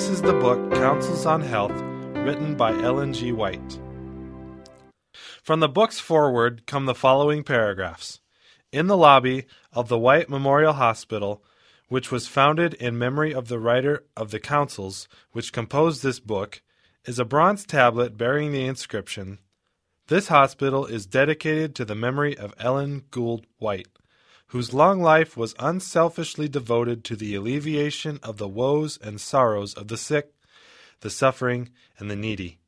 This is the book Counsels on Health, written by Ellen G. White. From the book's foreword come the following paragraphs. In the lobby of the White Memorial Hospital, which was founded in memory of the writer of the counsels which composed this book, is a bronze tablet bearing the inscription This hospital is dedicated to the memory of Ellen Gould White, whose long life was unselfishly devoted to the alleviation of the woes and sorrows of the sick, the suffering, and the needy,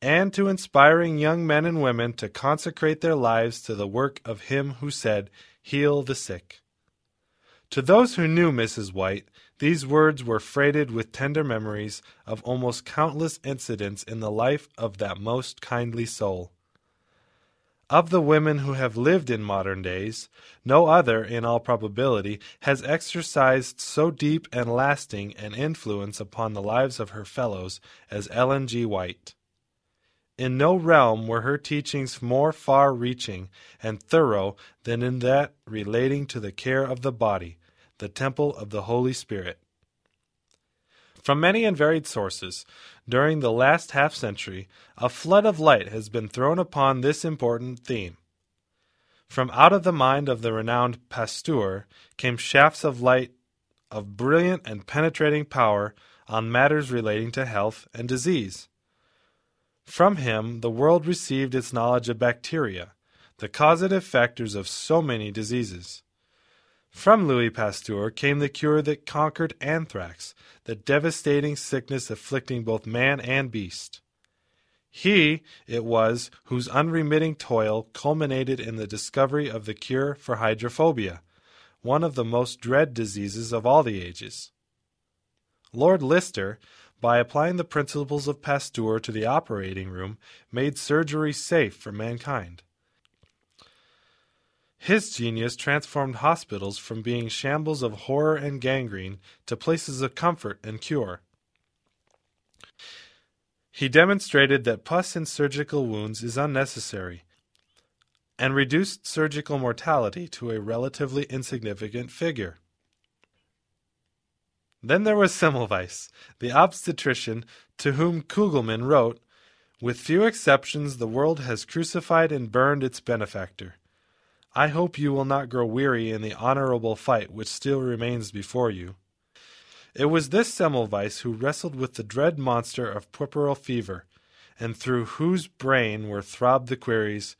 and to inspiring young men and women to consecrate their lives to the work of Him who said, Heal the sick. To those who knew Mrs. White, these words were freighted with tender memories of almost countless incidents in the life of that most kindly soul. Of the women who have lived in modern days, no other, in all probability, has exercised so deep and lasting an influence upon the lives of her fellows as Ellen G. White. In no realm were her teachings more far reaching and thorough than in that relating to the care of the body, the temple of the Holy Spirit. From many and varied sources, during the last half century, a flood of light has been thrown upon this important theme. From out of the mind of the renowned Pasteur came shafts of light of brilliant and penetrating power on matters relating to health and disease. From him, the world received its knowledge of bacteria, the causative factors of so many diseases. From Louis Pasteur came the cure that conquered anthrax, the devastating sickness afflicting both man and beast. He it was whose unremitting toil culminated in the discovery of the cure for hydrophobia, one of the most dread diseases of all the ages. Lord Lister, by applying the principles of Pasteur to the operating room, made surgery safe for mankind. His genius transformed hospitals from being shambles of horror and gangrene to places of comfort and cure. He demonstrated that pus in surgical wounds is unnecessary and reduced surgical mortality to a relatively insignificant figure. Then there was Semmelweis, the obstetrician to whom Kugelmann wrote, With few exceptions, the world has crucified and burned its benefactor. I hope you will not grow weary in the honorable fight which still remains before you. It was this Semmelweis who wrestled with the dread monster of puerperal fever, and through whose brain were throbbed the queries,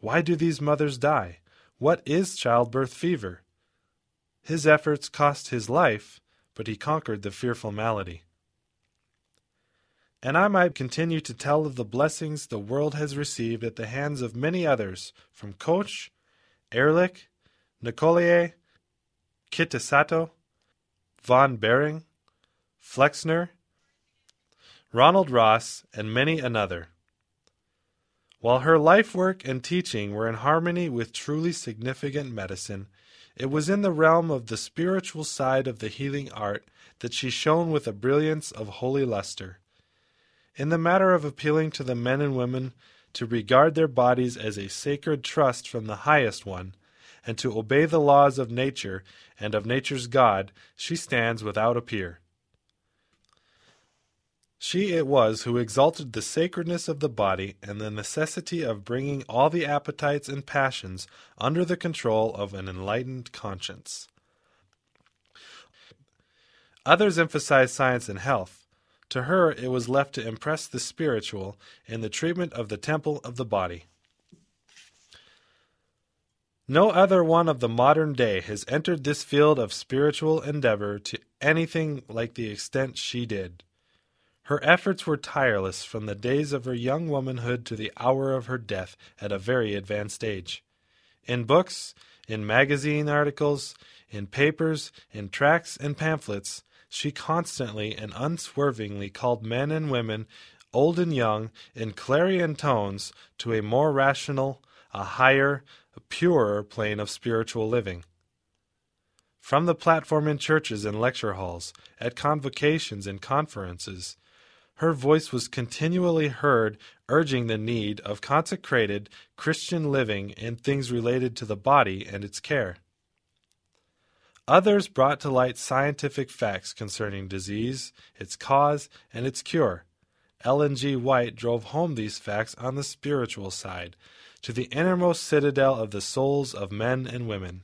Why do these mothers die? What is childbirth fever? His efforts cost his life, but he conquered the fearful malady. And I might continue to tell of the blessings the world has received at the hands of many others, from Koch Ehrlich, Nicolaier, Kitasato, von Behring, Flexner, Ronald Ross, and many another. While her life work and teaching were in harmony with truly significant medicine, it was in the realm of the spiritual side of the healing art that she shone with a brilliance of holy luster. In the matter of appealing to the men and women to regard their bodies as a sacred trust from the highest one, and to obey the laws of nature and of nature's God, she stands without a peer. She it was who exalted the sacredness of the body and the necessity of bringing all the appetites and passions under the control of an enlightened conscience. Others emphasize science and health. To her, it was left to impress the spiritual in the treatment of the temple of the body. No other one of the modern day has entered this field of spiritual endeavor to anything like the extent she did. Her efforts were tireless from the days of her young womanhood to the hour of her death at a very advanced age. In books, in magazine articles, in papers, in tracts and pamphlets, she constantly and unswervingly called men and women, old and young, in clarion tones to a more rational, a higher, a purer plane of spiritual living. From the platform in churches and lecture halls, at convocations and conferences, her voice was continually heard urging the need of consecrated Christian living in things related to the body and its care. Others brought to light scientific facts concerning disease, its cause, and its cure. Ellen G. White drove home these facts on the spiritual side, to the innermost citadel of the souls of men and women.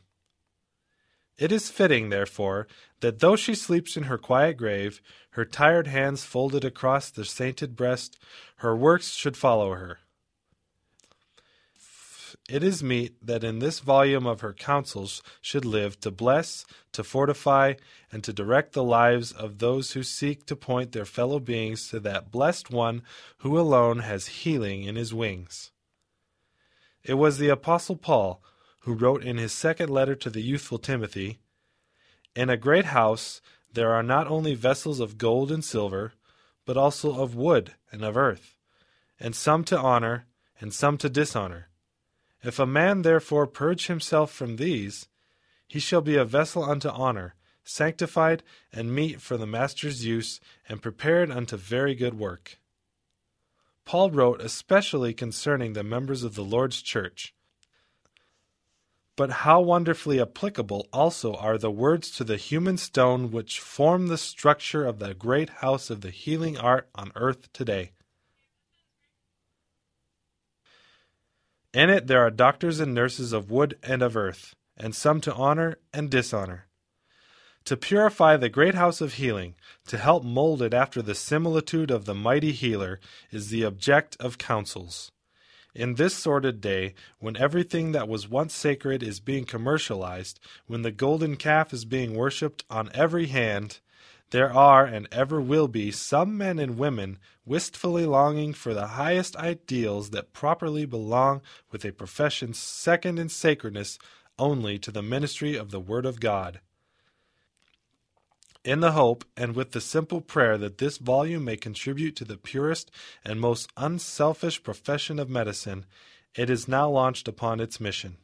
It is fitting, therefore, that though she sleeps in her quiet grave, her tired hands folded across the sainted breast, her works should follow her. It is meet that in this volume of her counsels should live to bless, to fortify, and to direct the lives of those who seek to point their fellow beings to that blessed one who alone has healing in his wings. It was the Apostle Paul who wrote in his second letter to the youthful Timothy In a great house there are not only vessels of gold and silver, but also of wood and of earth, and some to honor, and some to dishonor. If a man therefore purge himself from these, he shall be a vessel unto honor, sanctified and meet for the master's use, and prepared unto very good work. Paul wrote especially concerning the members of the Lord's church. But how wonderfully applicable also are the words to the human stone which form the structure of the great house of the healing art on earth today. In it there are doctors and nurses of wood and of earth, and some to honor and dishonor. To purify the great house of healing, to help mold it after the similitude of the mighty healer, is the object of Counsels. In this sordid day, when everything that was once sacred is being commercialized, when the golden calf is being worshipped on every hand, there are and ever will be some men and women wistfully longing for the highest ideals that properly belong with a profession second in sacredness only to the ministry of the Word of God. In the hope and with the simple prayer that this volume may contribute to the purest and most unselfish profession of medicine, it is now launched upon its mission.